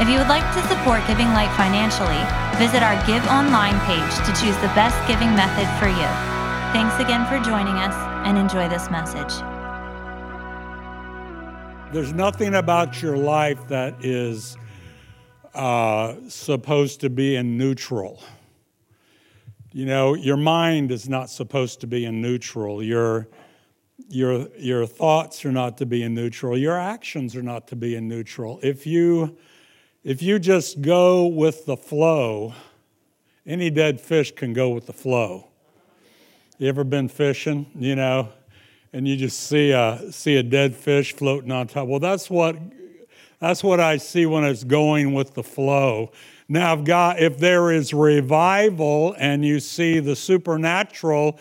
If you would like to support Giving Light financially, visit our Give Online page to choose the best giving method for you. Thanks again for joining us and enjoy this message. There's nothing about your life that is uh, supposed to be in neutral. You know, your mind is not supposed to be in neutral. Your, your, your thoughts are not to be in neutral. Your actions are not to be in neutral. If you if you just go with the flow, any dead fish can go with the flow. You ever been fishing, you know, and you just see a see a dead fish floating on top? Well, that's what that's what I see when it's going with the flow. Now, if God, if there is revival and you see the supernatural,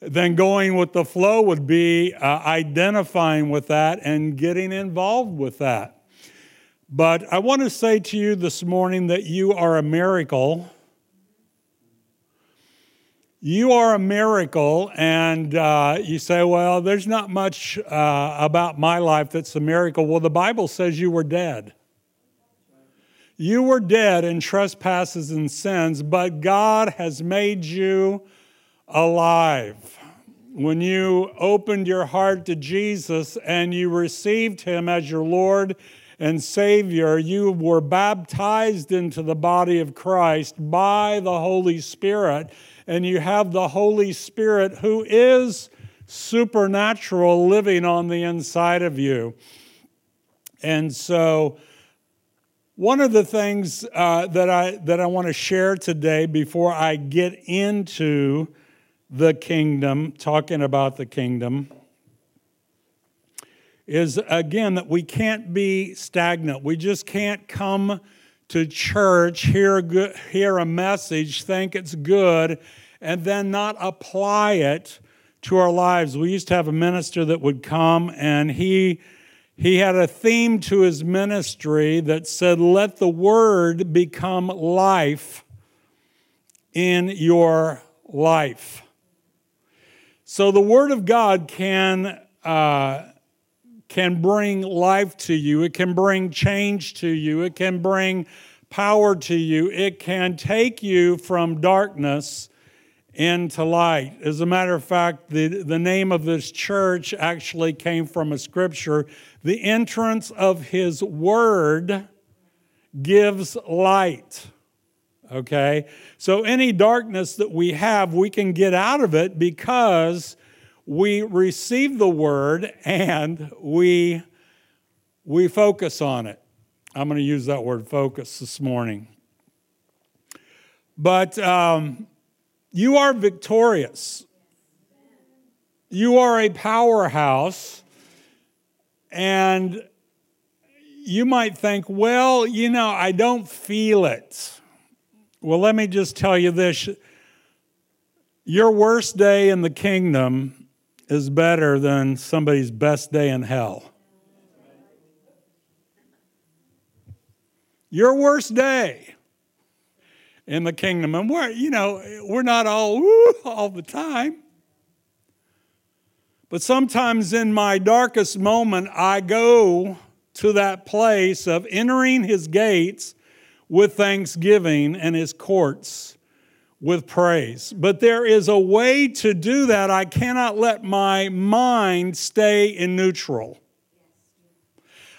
then going with the flow would be uh, identifying with that and getting involved with that. But I want to say to you this morning that you are a miracle. You are a miracle, and uh, you say, Well, there's not much uh, about my life that's a miracle. Well, the Bible says you were dead. You were dead in trespasses and sins, but God has made you alive. When you opened your heart to Jesus and you received Him as your Lord and Savior, you were baptized into the body of Christ by the Holy Spirit, and you have the Holy Spirit who is supernatural living on the inside of you. And so, one of the things uh, that I that I want to share today before I get into the kingdom, talking about the kingdom, is again that we can't be stagnant. We just can't come to church, hear a, hear a message, think it's good, and then not apply it to our lives. We used to have a minister that would come and he he had a theme to his ministry that said, Let the word become life in your life. So the word of God can uh, can bring life to you, it can bring change to you, it can bring power to you, it can take you from darkness into light. As a matter of fact, the, the name of this church actually came from a scripture. The entrance of his word gives light. Okay? So, any darkness that we have, we can get out of it because we receive the word and we, we focus on it. I'm going to use that word focus this morning. But um, you are victorious. You are a powerhouse. And you might think, well, you know, I don't feel it. Well, let me just tell you this your worst day in the kingdom is better than somebody's best day in hell. Your worst day in the kingdom. And we're, you know, we're not all woo, all the time. But sometimes in my darkest moment, I go to that place of entering his gates with thanksgiving and his courts with praise. But there is a way to do that. I cannot let my mind stay in neutral.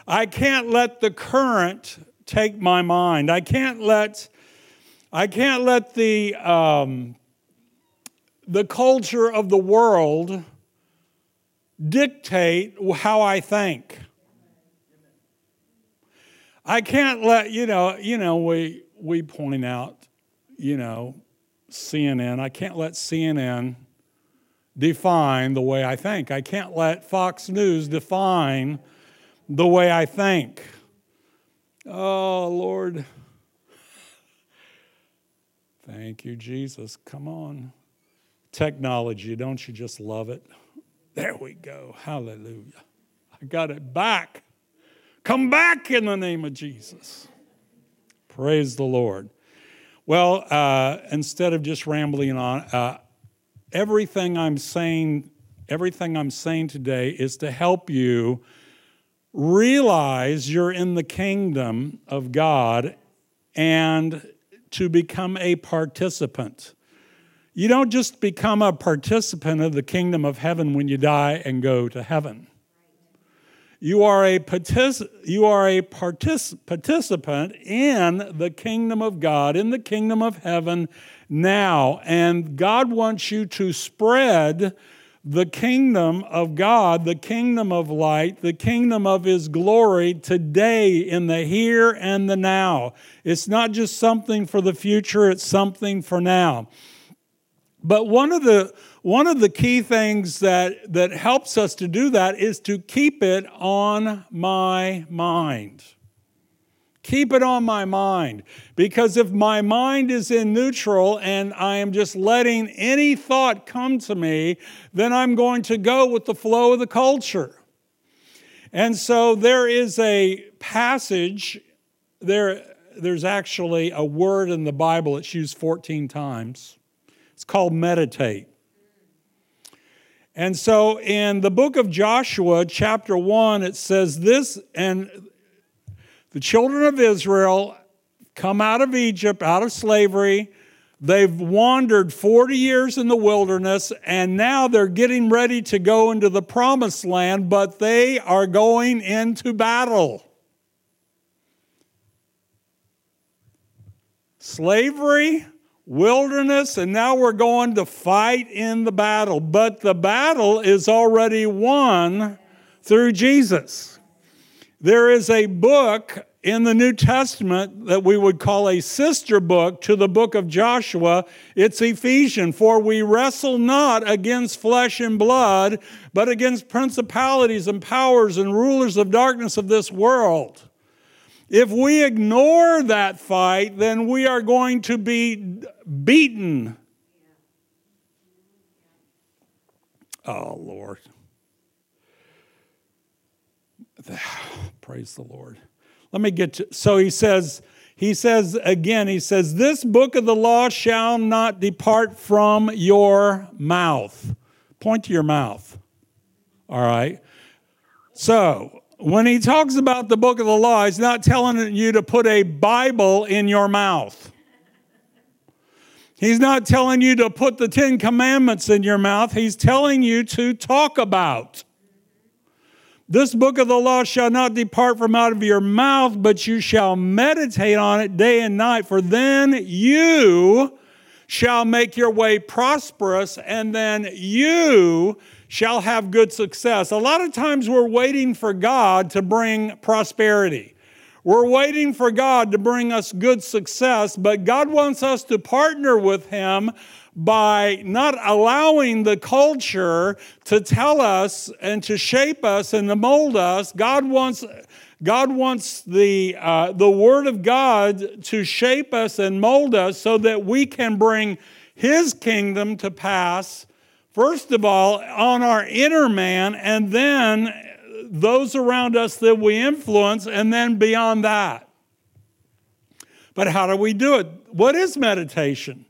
I can't let the current take my mind. I can't let I can't let the um, the culture of the world dictate how I think. I can't let you know. You know, we we point out, you know, CNN. I can't let CNN define the way I think. I can't let Fox News define the way I think. Oh, Lord. Thank you, Jesus. Come on. Technology, don't you just love it? There we go. Hallelujah. I got it back. Come back in the name of Jesus. Praise the Lord. Well, uh, instead of just rambling on, uh, everything I'm saying, everything I'm saying today is to help you realize you're in the kingdom of God and to become a participant. You don't just become a participant of the kingdom of heaven when you die and go to heaven. You are a, partic- you are a partic- participant in the kingdom of God, in the kingdom of heaven now. And God wants you to spread the kingdom of God, the kingdom of light, the kingdom of His glory today in the here and the now. It's not just something for the future, it's something for now. But one of the one of the key things that, that helps us to do that is to keep it on my mind. Keep it on my mind. Because if my mind is in neutral and I am just letting any thought come to me, then I'm going to go with the flow of the culture. And so there is a passage, there, there's actually a word in the Bible, it's used 14 times. It's called meditate. And so in the book of Joshua, chapter 1, it says this, and the children of Israel come out of Egypt, out of slavery. They've wandered 40 years in the wilderness, and now they're getting ready to go into the promised land, but they are going into battle. Slavery, wilderness, and now we're going to fight in the battle. But the battle is already won through Jesus. There is a book in the New Testament that we would call a sister book to the book of Joshua. It's Ephesians. For we wrestle not against flesh and blood, but against principalities and powers and rulers of darkness of this world. If we ignore that fight, then we are going to be beaten. Oh, Lord. Praise the Lord. Let me get to, so he says, he says again, he says, This book of the law shall not depart from your mouth. Point to your mouth. All right. So when he talks about the book of the law, he's not telling you to put a Bible in your mouth. He's not telling you to put the Ten Commandments in your mouth. He's telling you to talk about. This book of the law shall not depart from out of your mouth, but you shall meditate on it day and night, for then you shall make your way prosperous, and then you shall have good success. A lot of times we're waiting for God to bring prosperity. We're waiting for God to bring us good success, but God wants us to partner with Him by not allowing the culture to tell us and to shape us and to mold us. God wants, God wants the, uh, the Word of God to shape us and mold us so that we can bring His kingdom to pass First of all, on our inner man, and then those around us that we influence, and then beyond that. But how do we do it? What is meditation?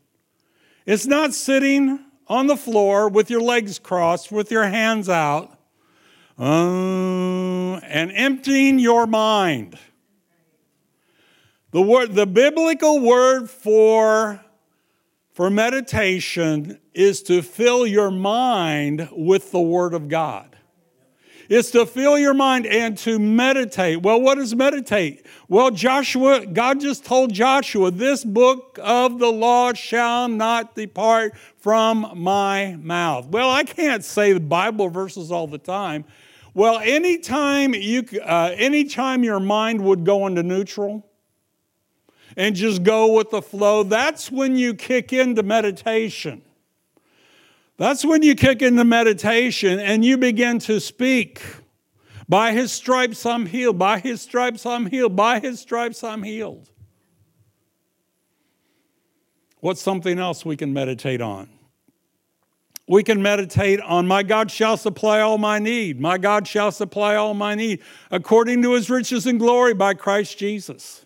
It's not sitting on the floor with your legs crossed, with your hands out, uh, and emptying your mind. The, word, the biblical word for for meditation is to fill your mind with the Word of God. It's to fill your mind and to meditate. Well, what is meditate? Well, Joshua, God just told Joshua, this book of the law shall not depart from my mouth. Well, I can't say the Bible verses all the time. Well, anytime you, uh, anytime your mind would go into neutral, and just go with the flow, that's when you kick into meditation. That's when you kick into meditation and you begin to speak. By his stripes I'm healed. By his stripes I'm healed. By his stripes I'm healed. What's something else we can meditate on? We can meditate on my God shall supply all my need. My God shall supply all my need according to his riches and glory by Christ Jesus.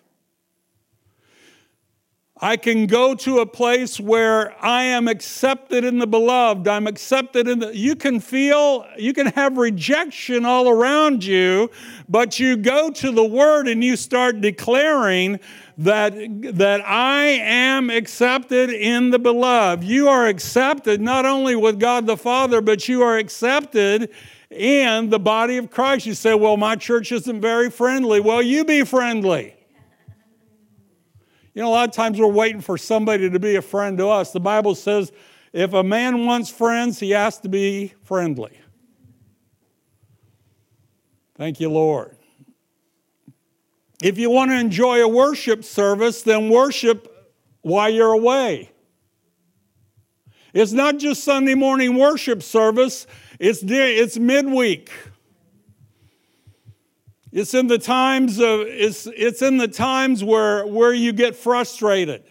I can go to a place where I am accepted in the beloved. I'm accepted in the. You can feel, you can have rejection all around you, but you go to the word and you start declaring that, that I am accepted in the beloved. You are accepted not only with God the Father, but you are accepted in the body of Christ. You say, well, my church isn't very friendly. Well, you be friendly. You know, a lot of times we're waiting for somebody to be a friend to us. The Bible says if a man wants friends, he has to be friendly. Thank you, Lord. If you want to enjoy a worship service, then worship while you're away. It's not just Sunday morning worship service, it's, it's midweek. It's in the times of it's, it's in the times where, where you get frustrated.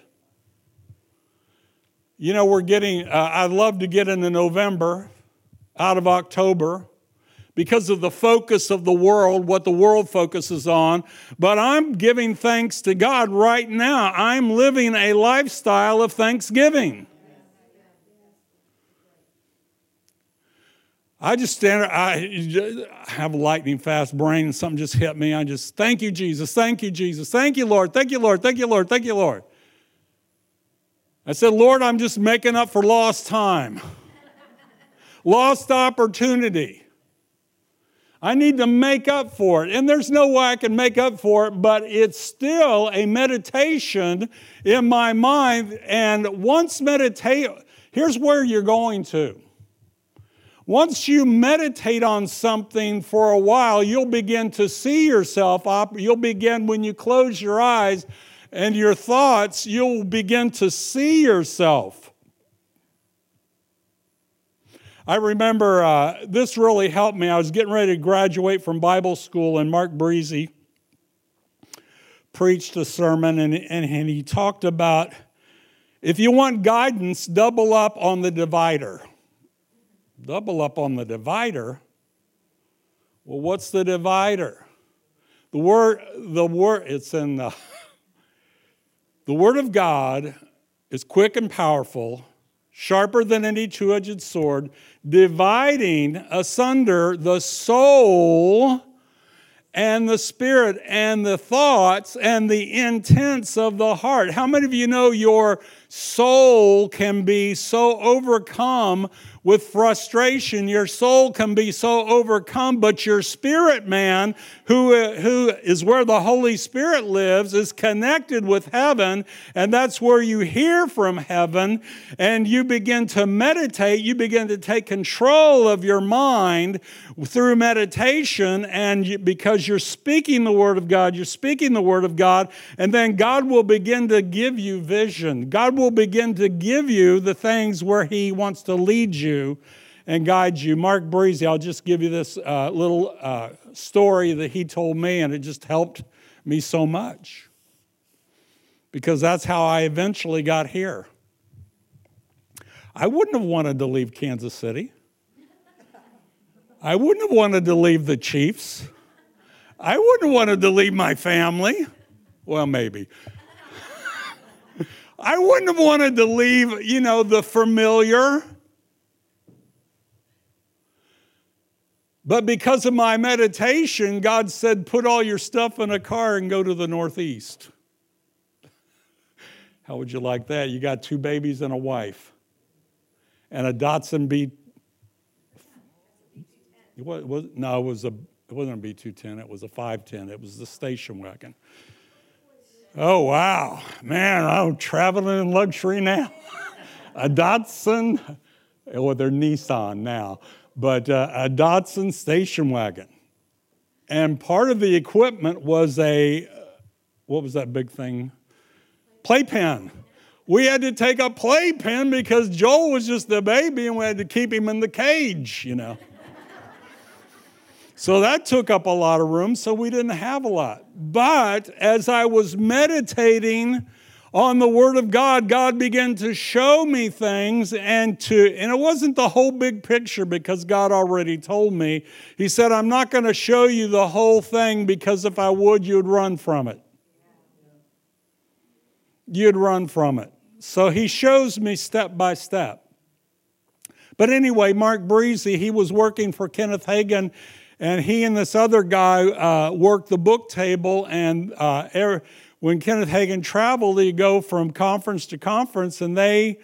You know, we're getting, uh, I'd love to get into November out of October because of the focus of the world, what the world focuses on. But I'm giving thanks to God right now. I'm living a lifestyle of thanksgiving. I just stand I have a lightning fast brain and something just hit me. I just, thank you, Jesus. Thank you, Jesus. Thank you, Lord. Thank you, Lord. Thank you, Lord. Thank you, Lord. I said, Lord, I'm just making up for lost time, lost opportunity. I need to make up for it. And there's no way I can make up for it, but it's still a meditation in my mind. And once meditate, here's where you're going to. Once you meditate on something for a while, you'll begin to see yourself. You'll begin, when you close your eyes and your thoughts, you'll begin to see yourself. I remember uh, this really helped me. I was getting ready to graduate from Bible school, and Mark Brazee preached a sermon, and, and, and he talked about if you want guidance, double up on the divider double up on the divider. Well, what's the divider? The word, the word, it's in the, the word of God is quick and powerful, sharper than any two edged sword, dividing asunder the soul and the spirit and the thoughts and the intents of the heart. How many of you know your soul can be so overcome with frustration. Your soul can be so overcome, but your spirit man, who, who is where the Holy Spirit lives, is connected with heaven, and that's where you hear from heaven, and you begin to meditate. You begin to take control of your mind through meditation, and you, because you're speaking the Word of God, you're speaking the Word of God, and then God will begin to give you vision. God will begin to give you the things where He wants to lead you and guide you. Mark Brazee, I'll just give you this uh, little uh, story that he told me, and it just helped me so much because that's how I eventually got here. I wouldn't have wanted to leave Kansas City. I wouldn't have wanted to leave the Chiefs. I wouldn't have wanted to leave my family. Well, maybe. I wouldn't have wanted to leave, you know, the familiar. But because of my meditation, God said, put all your stuff in a car and go to the Northeast. How would you like that? You got two babies and a wife, and a Datsun B. What was no, it was a it wasn't a B two ten. It was a five ten. It was the station wagon. Oh wow, man! I'm traveling in luxury now. a Datsun, well, they're Nissan now but uh, a Datsun station wagon. And part of the equipment was a, what was that big thing? Playpen. We had to take a playpen because Joel was just a baby and we had to keep him in the cage, you know. so that took up a lot of room, so we didn't have a lot. But as I was meditating on the word of God, God began to show me things and to and it wasn't the whole big picture because God already told me. He said, "I'm not going to show you the whole thing because if I would, you'd run from it." You'd run from it. So he shows me step by step. But anyway, Mark Brazee, he was working for Kenneth Hagin, and he and this other guy uh, worked the book table. And uh, when Kenneth Hagin traveled, he'd go from conference to conference, and they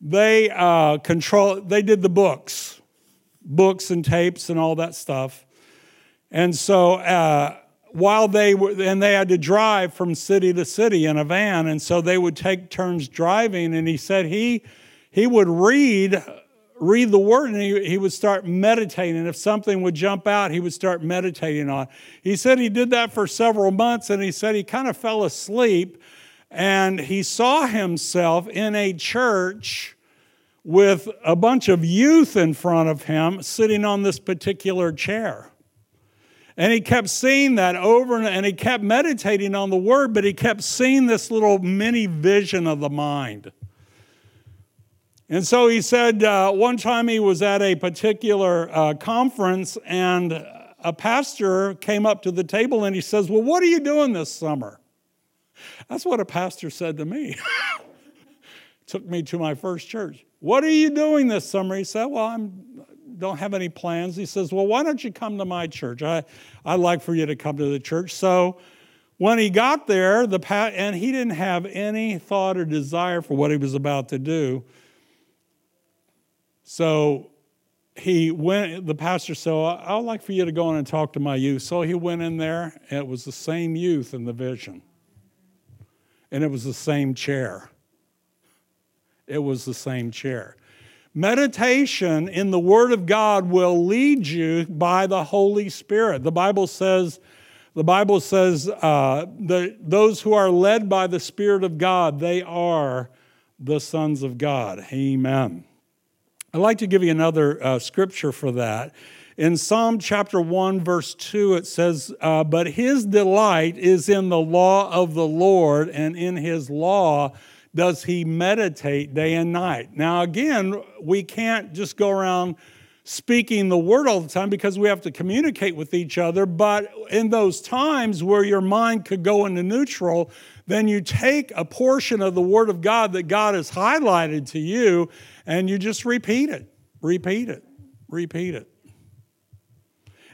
they uh, control. They did the books, books and tapes and all that stuff. And so uh, while they were, and they had to drive from city to city in a van, and so they would take turns driving. And he said he he would read read the word and he, he would start meditating. If something would jump out, he would start meditating on. He said he did that for several months and he said he kind of fell asleep and he saw himself in a church with a bunch of youth in front of him sitting on this particular chair. And he kept seeing that over and, and he kept meditating on the word, but he kept seeing this little mini vision of the mind. And so he said uh, one time he was at a particular uh, conference and a pastor came up to the table and he says, Well, what are you doing this summer? That's what a pastor said to me. Took me to my first church. What are you doing this summer? He said, Well, I don't have any plans. He says, Well, why don't you come to my church? I, I'd like for you to come to the church. So when he got there, the and he didn't have any thought or desire for what he was about to do. So he went, the pastor said, I'd like for you to go in and talk to my youth. So he went in there, it was the same youth in the vision. And it was the same chair. It was the same chair. Meditation in the Word of God will lead you by the Holy Spirit. The Bible says, the Bible says, uh, the, those who are led by the Spirit of God, they are the sons of God. Amen. I'd like to give you another uh, scripture for that. In Psalm chapter 1, verse 2, it says, uh, But his delight is in the law of the Lord, and in his law does he meditate day and night. Now, again, we can't just go around speaking the word all the time because we have to communicate with each other. But in those times where your mind could go into neutral, then you take a portion of the word of God that God has highlighted to you and you just repeat it, repeat it, repeat it.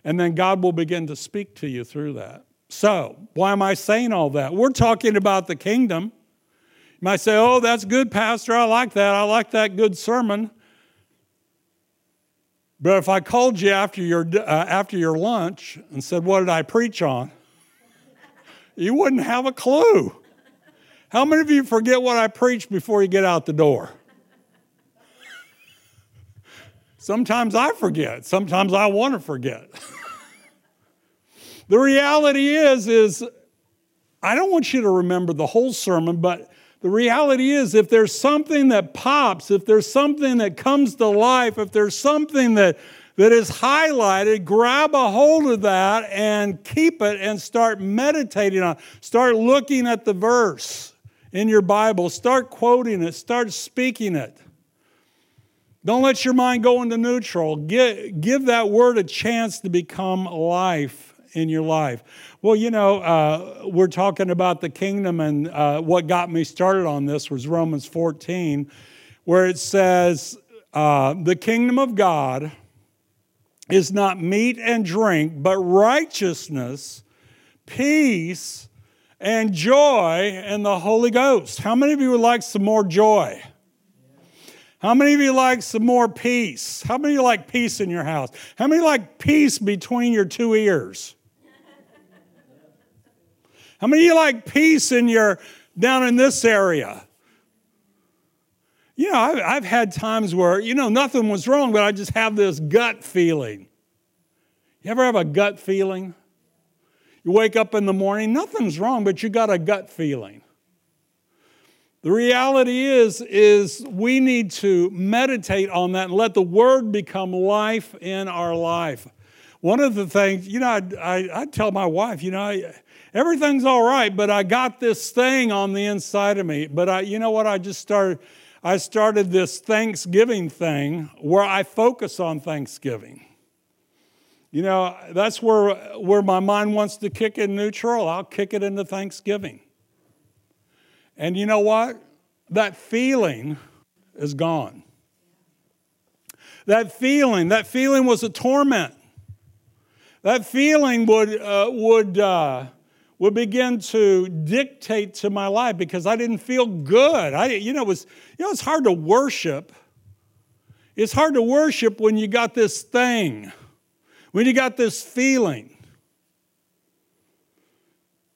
And then God will begin to speak to you through that. So, why am I saying all that? We're talking about the kingdom. You might say, Oh, that's good, Pastor. I like that. I like that good sermon. But if I called you after your, uh, after your lunch and said, What did I preach on? you wouldn't have a clue. How many of you forget what I preached before you get out the door? Sometimes I forget. Sometimes I want to forget. the reality is is I don't want you to remember the whole sermon, but the reality is if there's something that pops, if there's something that comes to life, if there's something that that is highlighted, grab a hold of that and keep it and start meditating on. It. Start looking at the verse in your Bible, start quoting it, start speaking it. Don't let your mind go into neutral. Give, give that word a chance to become life in your life. Well, you know, uh, we're talking about the kingdom, and uh, what got me started on this was Romans 14, where it says, uh, The kingdom of God is not meat and drink, but righteousness, peace, and joy in the Holy Ghost. How many of you would like some more joy? How many of you like some more peace? How many like peace in your house? How many like peace between your two ears? How many you like peace in your down in this area? You know, I've, I've had times where, you know, nothing was wrong, but I just have this gut feeling. You ever have a gut feeling? You wake up in the morning, nothing's wrong, but you got a gut feeling. The reality is, is we need to meditate on that and let the word become life in our life. One of the things, you know, I, I, I tell my wife, you know, I, everything's all right, but I got this thing on the inside of me. But I, you know what? I just started, I started this Thanksgiving thing where I focus on Thanksgiving. You know, that's where, where my mind wants to kick in neutral. I'll kick it into Thanksgiving. And you know what? That feeling is gone. That feeling, that feeling was a torment. That feeling would, uh, would, uh, would begin to dictate to my life because I didn't feel good. I, you know, it was, you know, it's hard to worship. It's hard to worship when you got this thing when you got this feeling,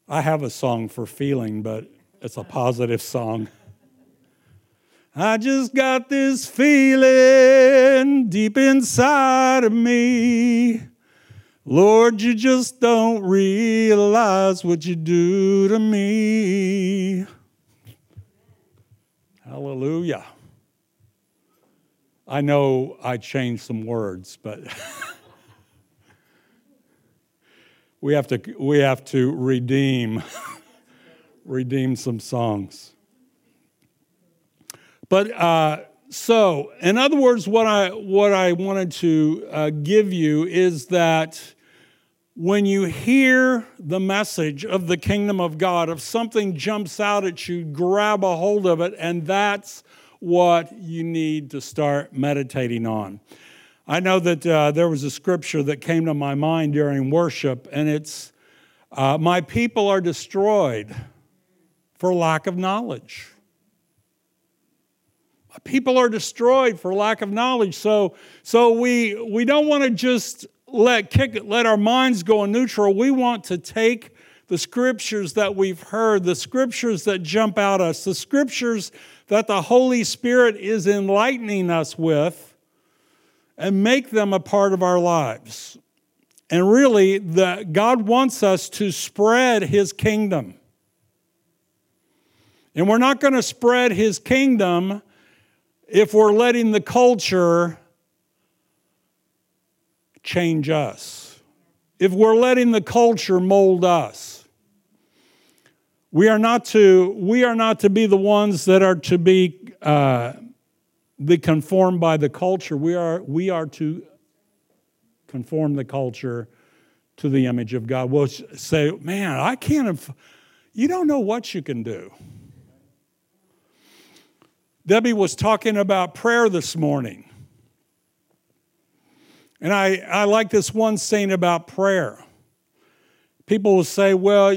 I have a song for feeling, but it's a positive song. I just got this feeling deep inside of me. Lord, you just don't realize what you do to me. Hallelujah. I know I changed some words, but. we have to, we have to redeem, redeem some songs. But uh, so, in other words, what I, what I wanted to uh, give you is that when you hear the message of the kingdom of God, if something jumps out at you, grab a hold of it, and that's what you need to start meditating on. I know that uh, there was a scripture that came to my mind during worship, and it's uh, My people are destroyed for lack of knowledge. People are destroyed for lack of knowledge. So, so we, we don't want to just let, kick let our minds go in neutral. We want to take the scriptures that we've heard, the scriptures that jump out at us, the scriptures that the Holy Spirit is enlightening us with and make them a part of our lives. And really, the, God wants us to spread His kingdom. And we're not going to spread His kingdom if we're letting the culture change us, if we're letting the culture mold us. We are not to, we are not to be the ones that are to be uh, be conformed by the culture. We are, we are to conform the culture to the image of God. We'll say, man, I can't, have, you don't know what you can do. Debbie was talking about prayer this morning. And I, I like this one saying about prayer. People will say, well,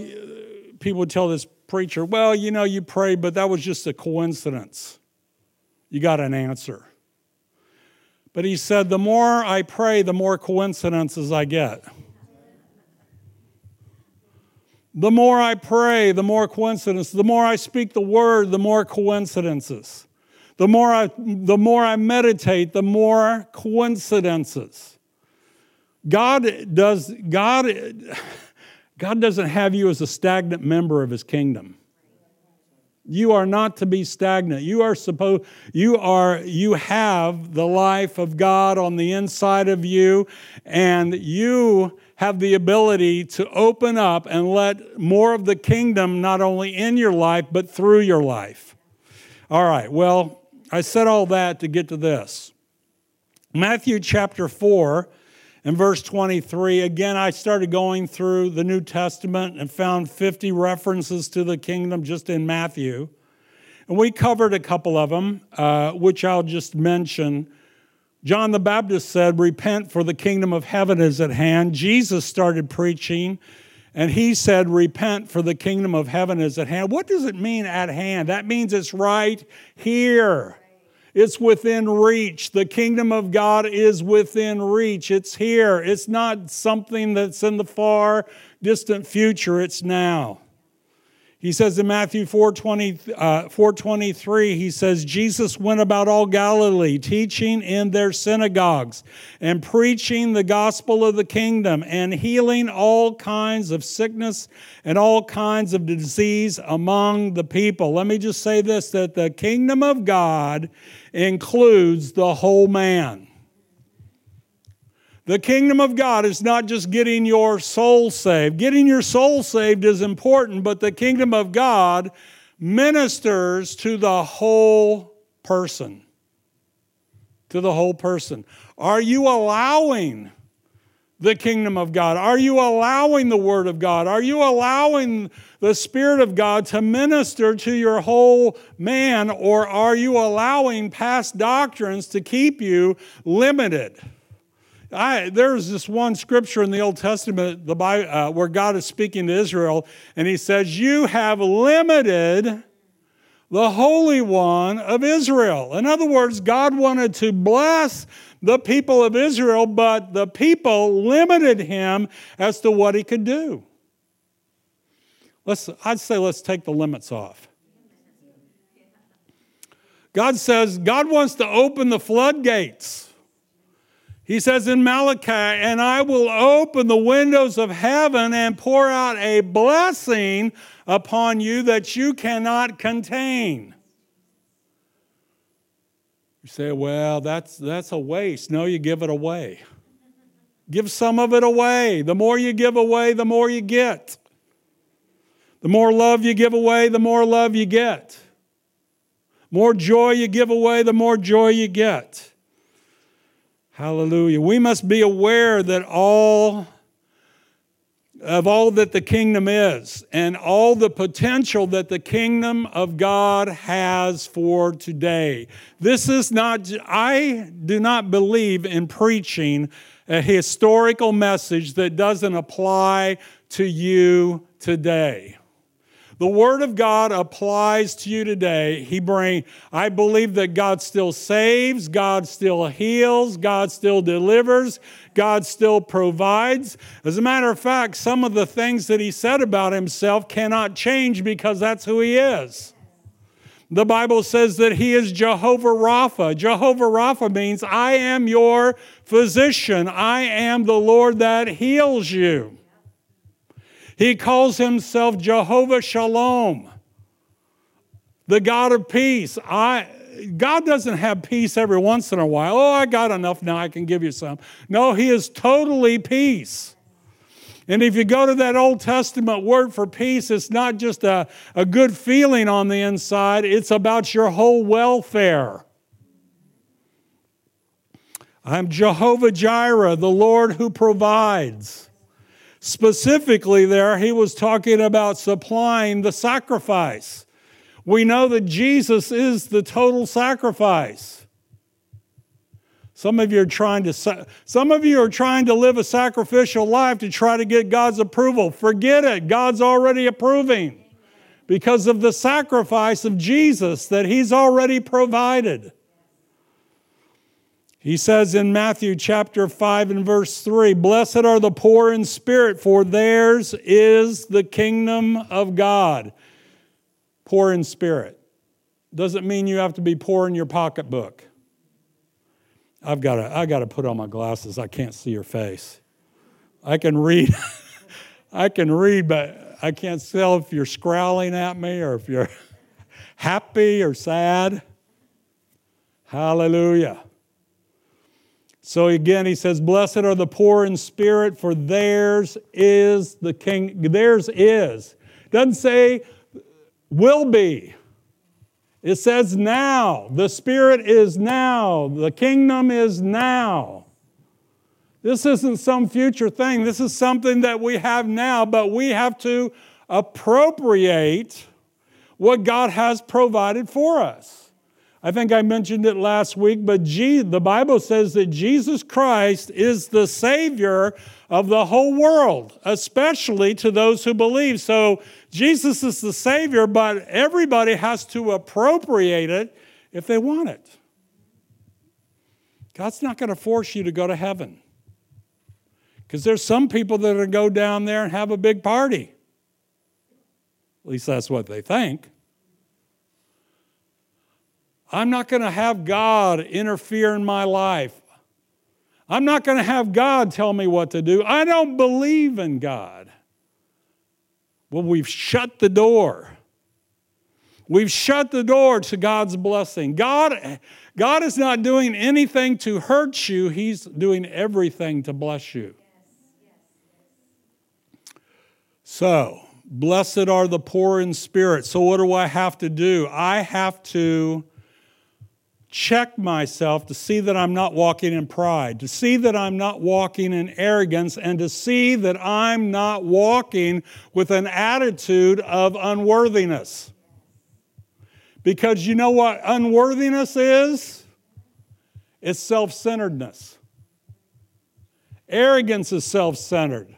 people would tell this preacher, well, you know, you prayed, but that was just a coincidence you got an answer. But he said, The more I pray, the more coincidences I get. The more I pray, the more coincidences. The more I speak the word, the more coincidences. The more I, the more I meditate, the more coincidences. God does God God doesn't have you as a stagnant member of his kingdom. You are not to be stagnant. You are supposed you are you have the life of God on the inside of you and you have the ability to open up and let more of the kingdom not only in your life but through your life. All right. Well, I said all that to get to this. Matthew chapter 4 and verse 23, again, I started going through the New Testament and found 50 references to the kingdom just in Matthew. And we covered a couple of them, uh, which I'll just mention. John the Baptist said, Repent, for the kingdom of heaven is at hand. Jesus started preaching, and he said, Repent, for the kingdom of heaven is at hand. What does it mean at hand? That means it's right here. It's within reach. The kingdom of God is within reach. It's here. It's not something that's in the far distant future, it's now. He says in Matthew 4:20, uh, 423, he says, Jesus went about all Galilee, teaching in their synagogues and preaching the gospel of the kingdom and healing all kinds of sickness and all kinds of disease among the people. Let me just say this that the kingdom of God includes the whole man. The kingdom of God is not just getting your soul saved. Getting your soul saved is important, but the kingdom of God ministers to the whole person. To the whole person. Are you allowing the kingdom of God? Are you allowing the Word of God? Are you allowing the Spirit of God to minister to your whole man, or are you allowing past doctrines to keep you limited? I, there's this one scripture in the Old Testament the Bible, uh, where God is speaking to Israel, and He says, You have limited the Holy One of Israel. In other words, God wanted to bless the people of Israel, but the people limited him as to what he could do. Let's, I'd say let's take the limits off. God says, God wants to open the floodgates. He says in Malachi, and I will open the windows of heaven and pour out a blessing upon you that you cannot contain. You say, well, that's, that's a waste. No, you give it away. Give some of it away. The more you give away, the more you get. The more love you give away, the more love you get. More joy you give away, the more joy you get. Hallelujah. We must be aware that all of all that the kingdom is and all the potential that the kingdom of God has for today. This is not, I do not believe in preaching a historical message that doesn't apply to you today. The Word of God applies to you today. He bring, I believe that God still saves, God still heals, God still delivers, God still provides. As a matter of fact, some of the things that He said about Himself cannot change because that's who He is. The Bible says that He is Jehovah Rapha. Jehovah Rapha means, I am your physician, I am the Lord that heals you. He calls himself Jehovah Shalom, the God of peace. I, God doesn't have peace every once in a while. Oh, I got enough now, I can give you some. No, He is totally peace. And if you go to that Old Testament word for peace, it's not just a, a good feeling on the inside, it's about your whole welfare. I'm Jehovah Jireh, the Lord who provides. Specifically, there, he was talking about supplying the sacrifice. We know that Jesus is the total sacrifice. Some of you are trying to some of you are trying to live a sacrificial life to try to get God's approval. Forget it. God's already approving because of the sacrifice of Jesus that he's already provided. He says in Matthew chapter 5 and verse 3 Blessed are the poor in spirit, for theirs is the kingdom of God. Poor in spirit. Doesn't mean you have to be poor in your pocketbook. I've got to, I got to put on my glasses. I can't see your face. I can read. I can read, but I can't tell if you're scowling at me or if you're happy or sad. Hallelujah. So again, he says, Blessed are the poor in spirit, for theirs is the king. Theirs is. Doesn't say will be. It says now. The Spirit is now. The kingdom is now. This isn't some future thing. This is something that we have now, but we have to appropriate what God has provided for us. I think I mentioned it last week, but the Bible says that Jesus Christ is the Savior of the whole world, especially to those who believe. So Jesus is the Savior, but everybody has to appropriate it if they want it. God's not going to force you to go to heaven. Because there's some people that are going to go down there and have a big party. At least that's what they think. I'm not going to have God interfere in my life. I'm not going to have God tell me what to do. I don't believe in God. Well, we've shut the door. We've shut the door to God's blessing. God, God is not doing anything to hurt you, He's doing everything to bless you. So, blessed are the poor in spirit. So, what do I have to do? I have to check myself to see that I'm not walking in pride, to see that I'm not walking in arrogance, and to see that I'm not walking with an attitude of unworthiness. Because you know what unworthiness is? It's self centeredness. Arrogance is self centered.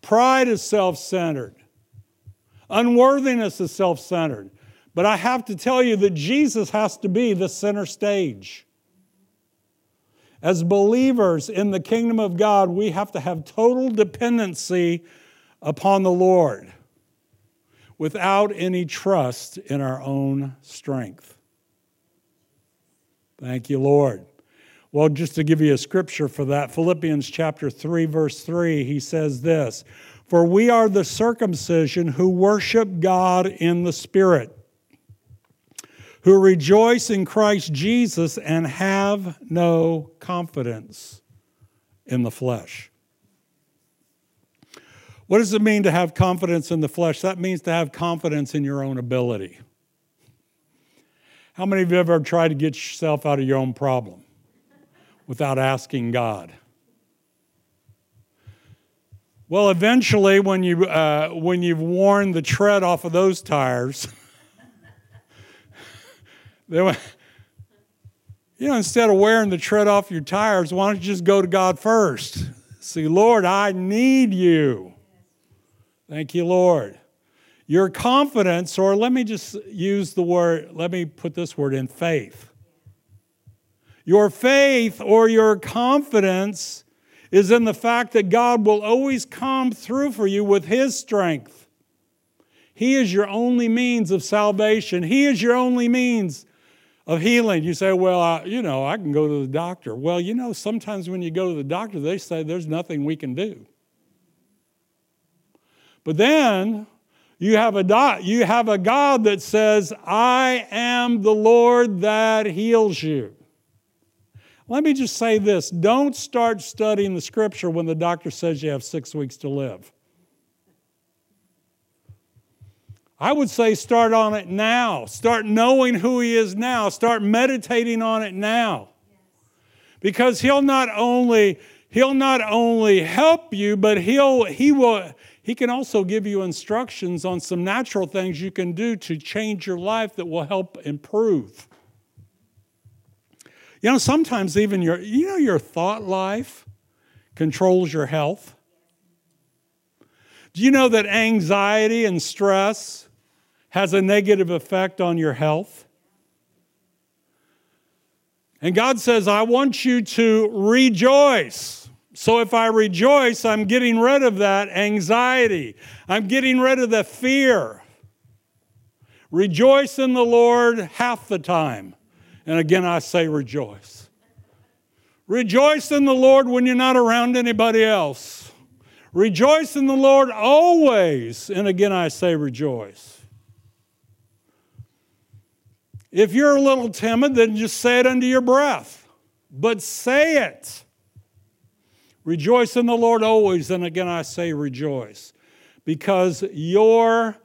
Pride is self centered. Unworthiness is self centered. But I have to tell you that Jesus has to be the center stage. As believers in the kingdom of God, we have to have total dependency upon the Lord without any trust in our own strength. Thank you, Lord. Well, just to give you a scripture for that, Philippians chapter 3, verse 3, he says this For we are the circumcision who worship God in the Spirit who rejoice in Christ Jesus and have no confidence in the flesh. What does it mean to have confidence in the flesh? That means to have confidence in your own ability. How many of you ever tried to get yourself out of your own problem without asking God? Well, eventually, when, you, uh, when you've worn the tread off of those tires, They went, you know, instead of wearing the tread off your tires, why don't you just go to God first? See, Lord, I need you. Thank you, Lord. Your confidence, or let me just use the word, let me put this word in faith. Your faith or your confidence is in the fact that God will always come through for you with His strength. He is your only means of salvation, He is your only means of healing. You say, well, I, you know, I can go to the doctor. Well, you know, sometimes when you go to the doctor, they say there's nothing we can do. But then you have a dot, you have a God that says, I am the Lord that heals you. Let me just say this don't start studying the scripture when the doctor says you have six weeks to live. I would say start on it now. Start knowing who He is now. Start meditating on it now. Because He'll not only He'll not only help you, but He'll He will He can also give you instructions on some natural things you can do to change your life that will help improve. You know, sometimes even your you know your thought life controls your health. Do you know that anxiety and stress has a negative effect on your health. And God says, I want you to rejoice. So if I rejoice, I'm getting rid of that anxiety, I'm getting rid of the fear. Rejoice in the Lord half the time. And again, I say rejoice. Rejoice in the Lord when you're not around anybody else. Rejoice in the Lord always. And again, I say rejoice. If you're a little timid, then just say it under your breath. But say it. Rejoice in the Lord always. And again, I say rejoice. Because your,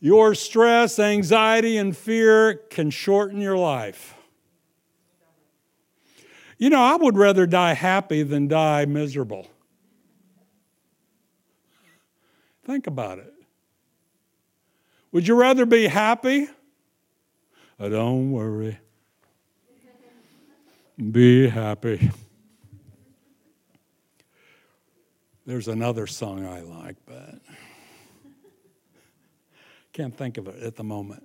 your stress, anxiety, and fear can shorten your life. You know, I would rather die happy than die miserable. Think about it. Would you rather be happy don't worry. Be happy. There's another song I like, but can't think of it at the moment.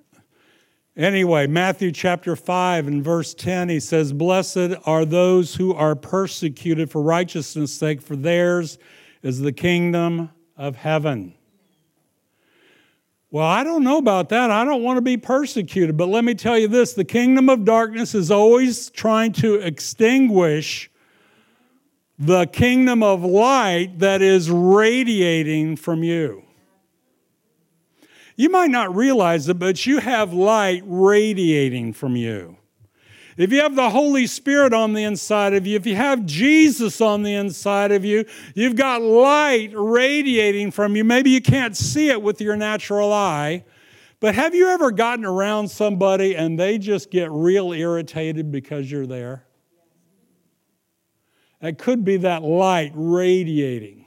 Anyway, Matthew chapter 5 and verse 10, he says, Blessed are those who are persecuted for righteousness' sake, for theirs is the kingdom of heaven. Well, I don't know about that. I don't want to be persecuted. But let me tell you this the kingdom of darkness is always trying to extinguish the kingdom of light that is radiating from you. You might not realize it, but you have light radiating from you. If you have the Holy Spirit on the inside of you, if you have Jesus on the inside of you, you've got light radiating from you. Maybe you can't see it with your natural eye, but have you ever gotten around somebody and they just get real irritated because you're there? It could be that light radiating.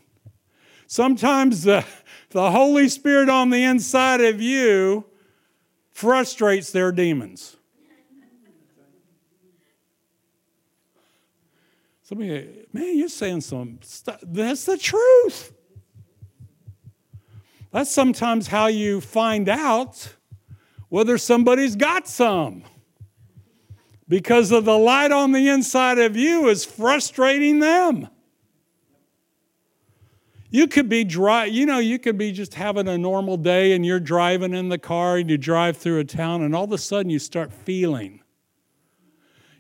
Sometimes the, the Holy Spirit on the inside of you frustrates their demons. Somebody, man, you're saying some stuff. That's the truth. That's sometimes how you find out whether somebody's got some. Because of the light on the inside of you is frustrating them. You could be dry, you know, you could be just having a normal day and you're driving in the car and you drive through a town and all of a sudden you start feeling.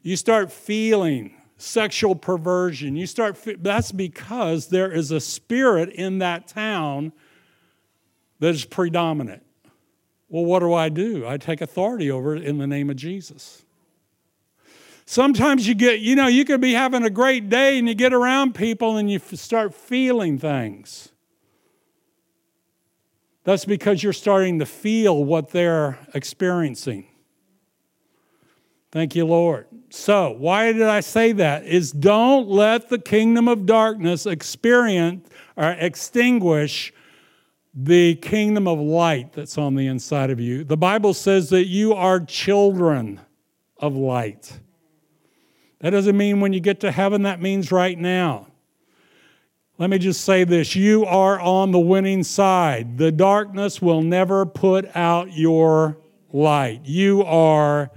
You start feeling sexual perversion. You start that's because there is a spirit in that town that is predominant. Well, what do I do? I take authority over it in the name of Jesus. Sometimes you get, you know, you could be having a great day and you get around people and you start feeling things. That's because you're starting to feel what they're experiencing. Thank you, Lord. So, why did I say that? Is don't let the kingdom of darkness experience or extinguish the kingdom of light that's on the inside of you. The Bible says that you are children of light. That doesn't mean when you get to heaven, that means right now. Let me just say this you are on the winning side. The darkness will never put out your light. You are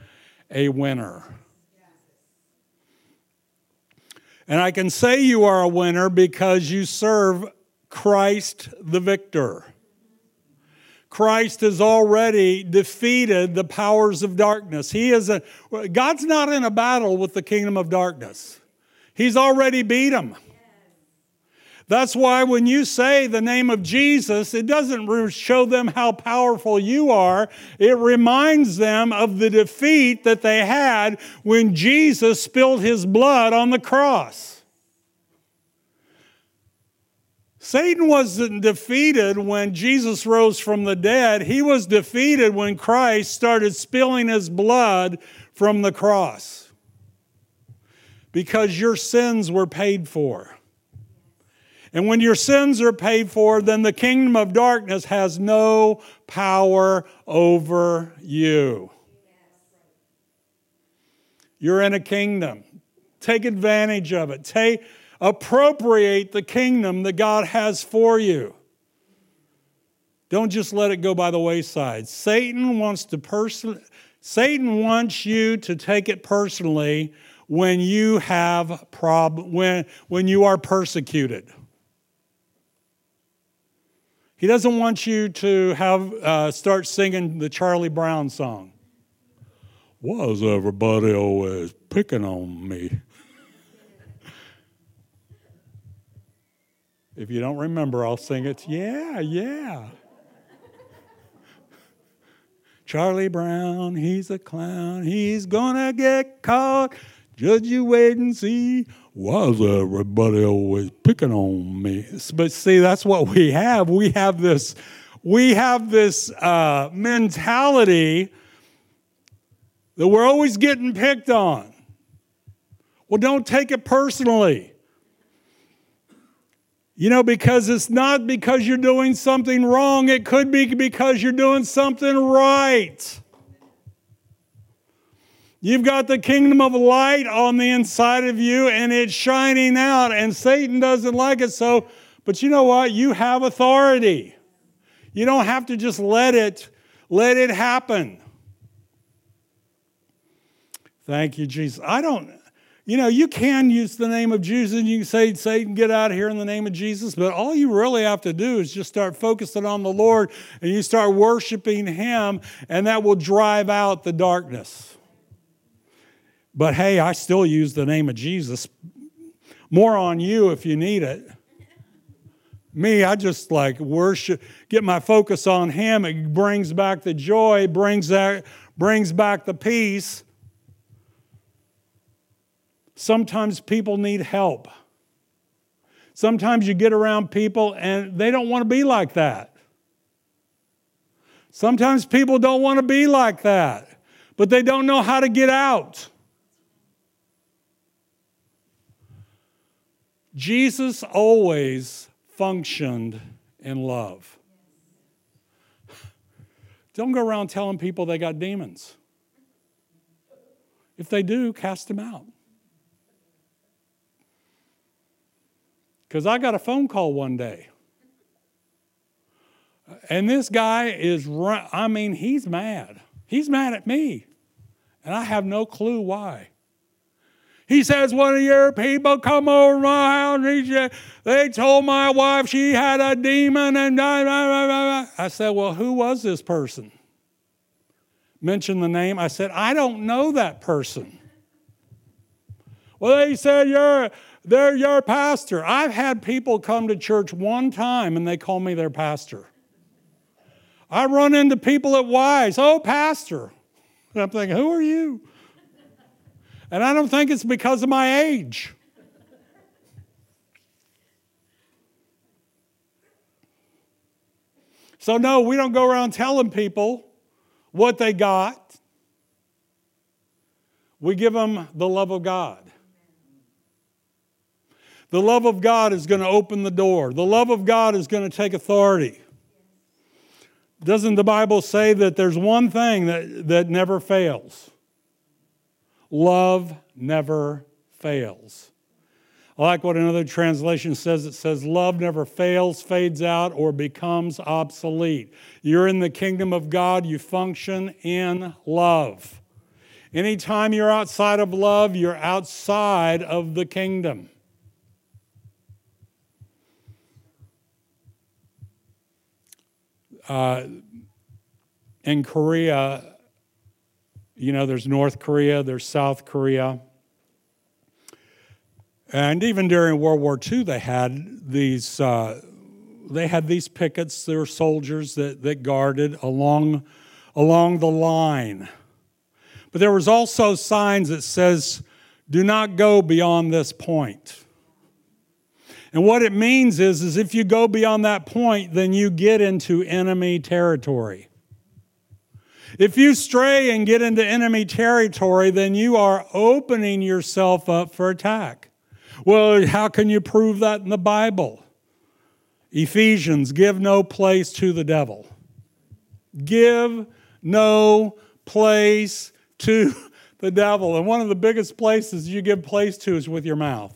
a winner. And I can say you are a winner because you serve Christ the victor. Christ has already defeated the powers of darkness. He is a God's not in a battle with the kingdom of darkness. He's already beat them. That's why when you say the name of Jesus, it doesn't show them how powerful you are. It reminds them of the defeat that they had when Jesus spilled his blood on the cross. Satan wasn't defeated when Jesus rose from the dead. He was defeated when Christ started spilling his blood from the cross. Because your sins were paid for. And when your sins are paid for, then the kingdom of darkness has no power over you. You're in a kingdom. Take advantage of it. Take, Appropriate the kingdom that God has for you. Don't just let it go by the wayside. Satan wants to person Satan wants you to take it personally when you have prob when when you are persecuted. He doesn't want you to have uh, start singing the Charlie Brown song. Was everybody always picking on me? If you don't remember, I'll sing it. Yeah, yeah. Charlie Brown, he's a clown. He's gonna get caught. Judge, you wait and see. Why's everybody always picking on me? But see, that's what we have. We have this, we have this uh, mentality that we're always getting picked on. Well, don't take it personally. You know, because it's not because you're doing something wrong, it could be because you're doing something right. You've got the kingdom of light on the inside of you and it's shining out, and Satan doesn't like it. So, but you know what? You have authority. You don't have to just let it let it happen. Thank you, Jesus. I don't you know, you can use the name of Jesus and you can say, Satan, get out of here in the name of Jesus, but all you really have to do is just start focusing on the Lord and you start worshiping Him, and that will drive out the darkness. But hey, I still use the name of Jesus. More on you if you need it. Me, I just like worship, get my focus on Him. It brings back the joy, brings, that, brings back the peace. Sometimes people need help. Sometimes you get around people and they don't want to be like that. Sometimes people don't want to be like that, but they don't know how to get out. Jesus always functioned in love. Don't go around telling people they got demons. If they do, cast them out. Because I got a phone call one day. And this guy is, I mean, he's mad. He's mad at me. And I have no clue why. He says, One of your people come over my house they told my wife she had a demon. And I said, Well, who was this person? Mentioned the name. I said, I don't know that person. Well, they said, You're they're your pastor. I've had people come to church one time and they call me their pastor. I run into people at Wise, oh, pastor. And I'm thinking, who are you? And I don't think it's because of my age. So, no, we don't go around telling people what they got. We give them the love of God. The love of God is going to open the door. The love of God is going to take authority. Doesn't the Bible say that there's one thing that, that never fails? Love never fails. I like what another translation says. It says, Love never fails, fades out, or becomes obsolete. You're in the kingdom of God, you function in love. Anytime you're outside of love, you're outside of the kingdom. uh, in Korea, you know, there's North Korea, there's South Korea. And even during World War II, they had these, uh, they had these pickets. There were soldiers that, that guarded along, along the line. But there was also signs that says, do not go beyond this point. And what it means is, is if you go beyond that point, then you get into enemy territory. If you stray and get into enemy territory, then you are opening yourself up for attack. Well, how can you prove that in the Bible? Ephesians, give no place to the devil. Give no place to the devil. And one of the biggest places you give place to is with your mouth.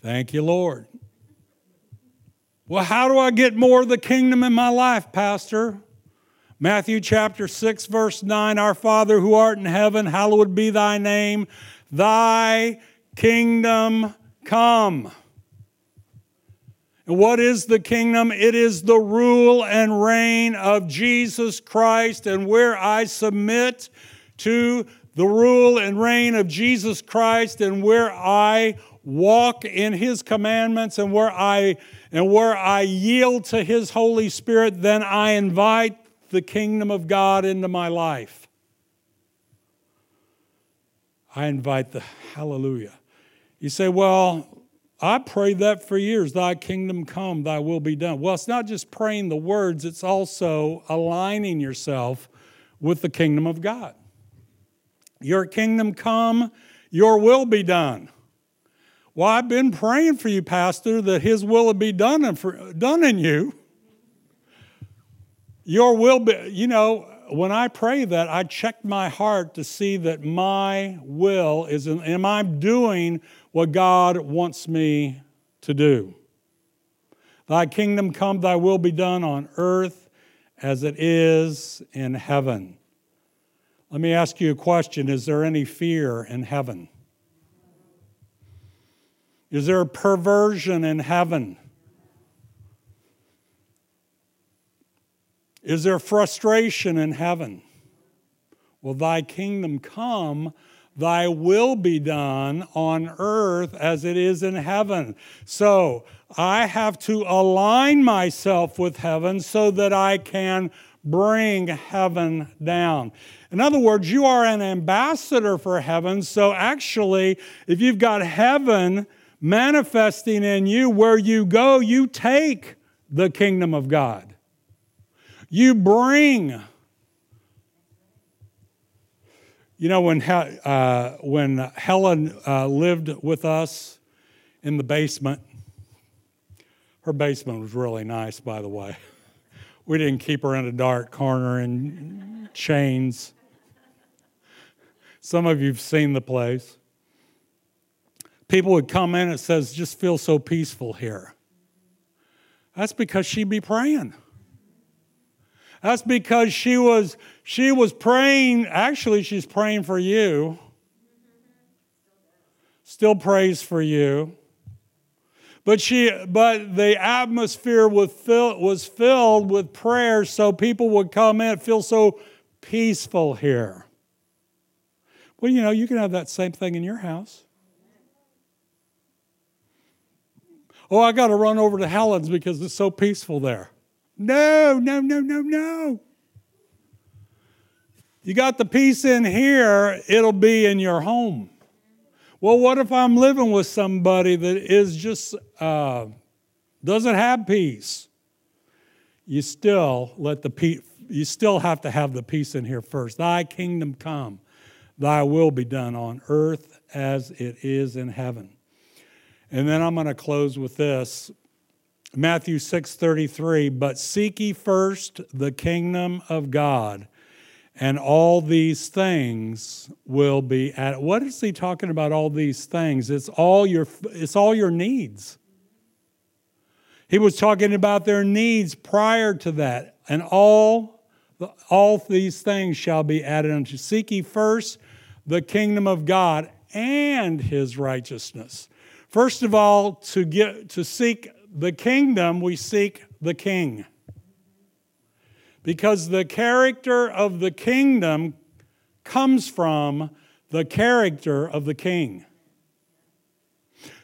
Thank you, Lord. Well, how do I get more of the kingdom in my life, Pastor? Matthew chapter 6, verse 9 Our Father who art in heaven, hallowed be thy name. Thy kingdom come. And what is the kingdom? It is the rule and reign of Jesus Christ. And where I submit to the rule and reign of Jesus Christ and where I walk in his commandments and where I and where I yield to his Holy Spirit, then I invite the kingdom of God into my life. I invite the hallelujah. You say, well, I prayed that for years. Thy kingdom come, thy will be done. Well, it's not just praying the words, it's also aligning yourself with the kingdom of God. Your kingdom come, your will be done. Well, I've been praying for you, Pastor, that His will would be done in, for, done in you. Your will be, you know, when I pray that, I check my heart to see that my will is, am I doing what God wants me to do? Thy kingdom come, thy will be done on earth as it is in heaven. Let me ask you a question Is there any fear in heaven? Is there a perversion in heaven? Is there frustration in heaven? Will thy kingdom come, thy will be done on earth as it is in heaven. So I have to align myself with heaven so that I can bring heaven down. In other words, you are an ambassador for heaven. So actually, if you've got heaven manifesting in you, where you go, you take the kingdom of God. You bring. You know, when, uh, when Helen uh, lived with us in the basement, her basement was really nice, by the way. We didn't keep her in a dark corner in chains. Some of you have seen the place. People would come in, and says, just feel so peaceful here. That's because she'd be praying. That's because she was she was praying, actually she's praying for you. Still prays for you. But she but the atmosphere was filled, was filled with prayer so people would come in, and feel so peaceful here. Well, you know, you can have that same thing in your house. Oh, I got to run over to Helen's because it's so peaceful there. No, no, no, no, no. You got the peace in here, it'll be in your home. Well, what if I'm living with somebody that is just uh, doesn't have peace? You still let the peace. You still have to have the peace in here first. Thy kingdom come, thy will be done on earth as it is in heaven. And then I'm going to close with this. Matthew 6:33, but seek ye first the kingdom of God, and all these things will be at what is he talking about all these things? It's all your it's all your needs. He was talking about their needs prior to that, and all all these things shall be added unto. Seek ye first the kingdom of God and his righteousness. First of all, to get to seek the kingdom, we seek the king. Because the character of the kingdom comes from the character of the king.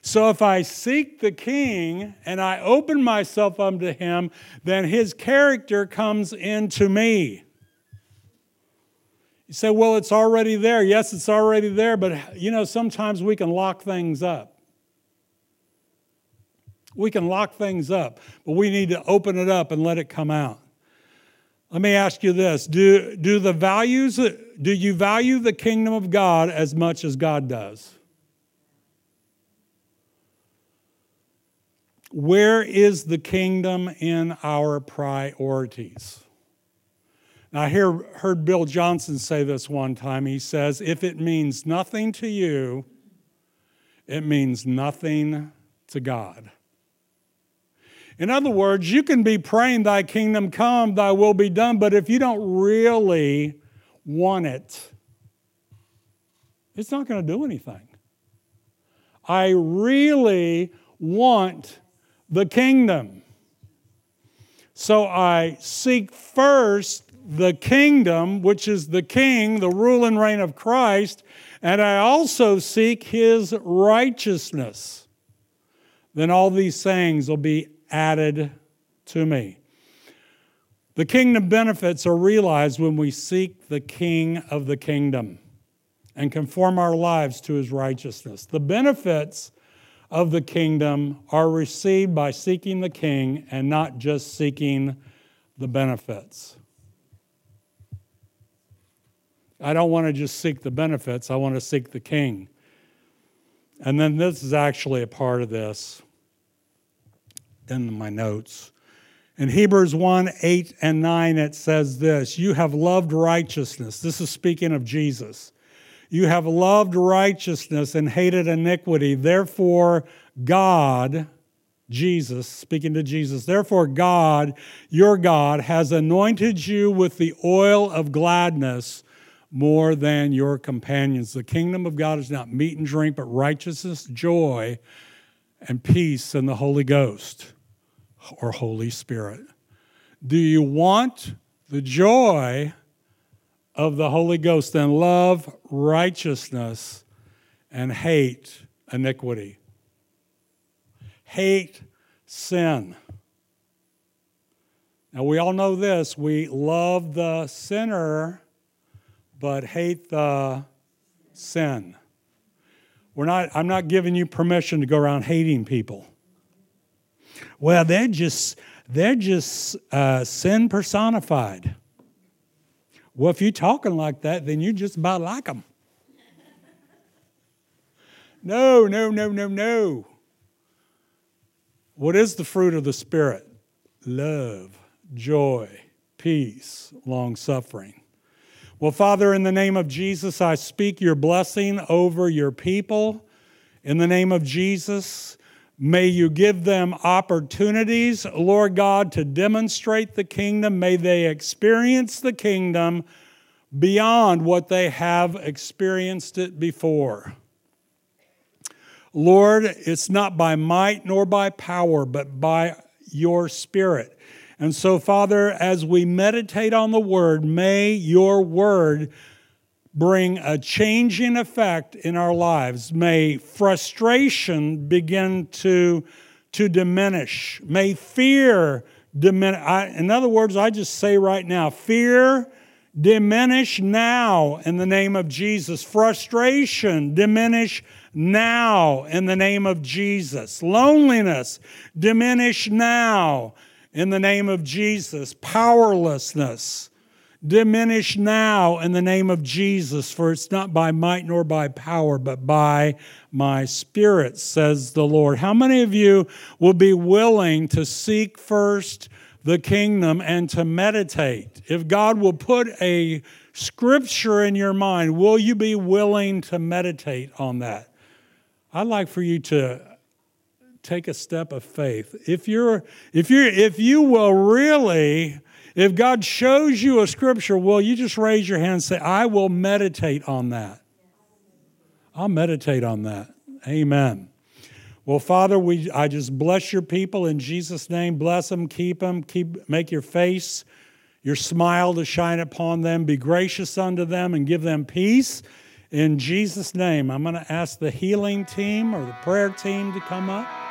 So if I seek the king and I open myself unto him, then his character comes into me. You say, well, it's already there. Yes, it's already there, but you know, sometimes we can lock things up. We can lock things up, but we need to open it up and let it come out. Let me ask you this do, do the values do you value the kingdom of God as much as God does? Where is the kingdom in our priorities? Now, I hear, heard Bill Johnson say this one time. He says, If it means nothing to you, it means nothing to God. In other words, you can be praying, Thy kingdom come, Thy will be done, but if you don't really want it, it's not going to do anything. I really want the kingdom. So I seek first the kingdom, which is the king, the rule and reign of Christ, and I also seek his righteousness. Then all these things will be added to me. The kingdom benefits are realized when we seek the king of the kingdom and conform our lives to his righteousness. The benefits of the kingdom are received by seeking the king and not just seeking the benefits. I don't want to just seek the benefits, I want to seek the king. And then this is actually a part of this in my notes. In Hebrews 1 8 and 9, it says this You have loved righteousness. This is speaking of Jesus. You have loved righteousness and hated iniquity. Therefore, God, Jesus, speaking to Jesus, therefore, God, your God, has anointed you with the oil of gladness more than your companions. The kingdom of God is not meat and drink, but righteousness, joy, and peace in the Holy Ghost or Holy Spirit. Do you want the joy of the Holy Ghost? and love righteousness and hate iniquity. Hate sin. Now, we all know this we love the sinner, but hate the sin. We're not, I'm not giving you permission to go around hating people. Well, they're just, they're just uh, sin personified. Well, if you're talking like that, then you just about like them. No, no, no, no, no. What is the fruit of the Spirit? Love, joy, peace, long suffering. Well, Father, in the name of Jesus, I speak your blessing over your people. In the name of Jesus, may you give them opportunities, Lord God, to demonstrate the kingdom. May they experience the kingdom beyond what they have experienced it before. Lord, it's not by might nor by power, but by your Spirit. And so, Father, as we meditate on the Word, may your Word bring a changing effect in our lives. May frustration begin to, to diminish. May fear diminish. in other words, I just say right now fear diminish now in the name of Jesus. Frustration diminish now in the name of Jesus. Loneliness, diminish now in the name of Jesus. Powerlessness, diminish now in the name of Jesus, for it's not by might nor by power, but by my spirit, says the Lord. How many of you will be willing to seek first the kingdom and to meditate? If God will put a scripture in your mind, will you be willing to meditate on that? I'd like for you to take a step of faith. If you're if you if you will really if God shows you a scripture, will you just raise your hand and say, I will meditate on that? I'll meditate on that. Amen. Well, Father, we I just bless your people in Jesus' name. Bless them, keep them, keep make your face, your smile to shine upon them. Be gracious unto them and give them peace in Jesus' name, I'm going to ask the healing team or the prayer team to come up.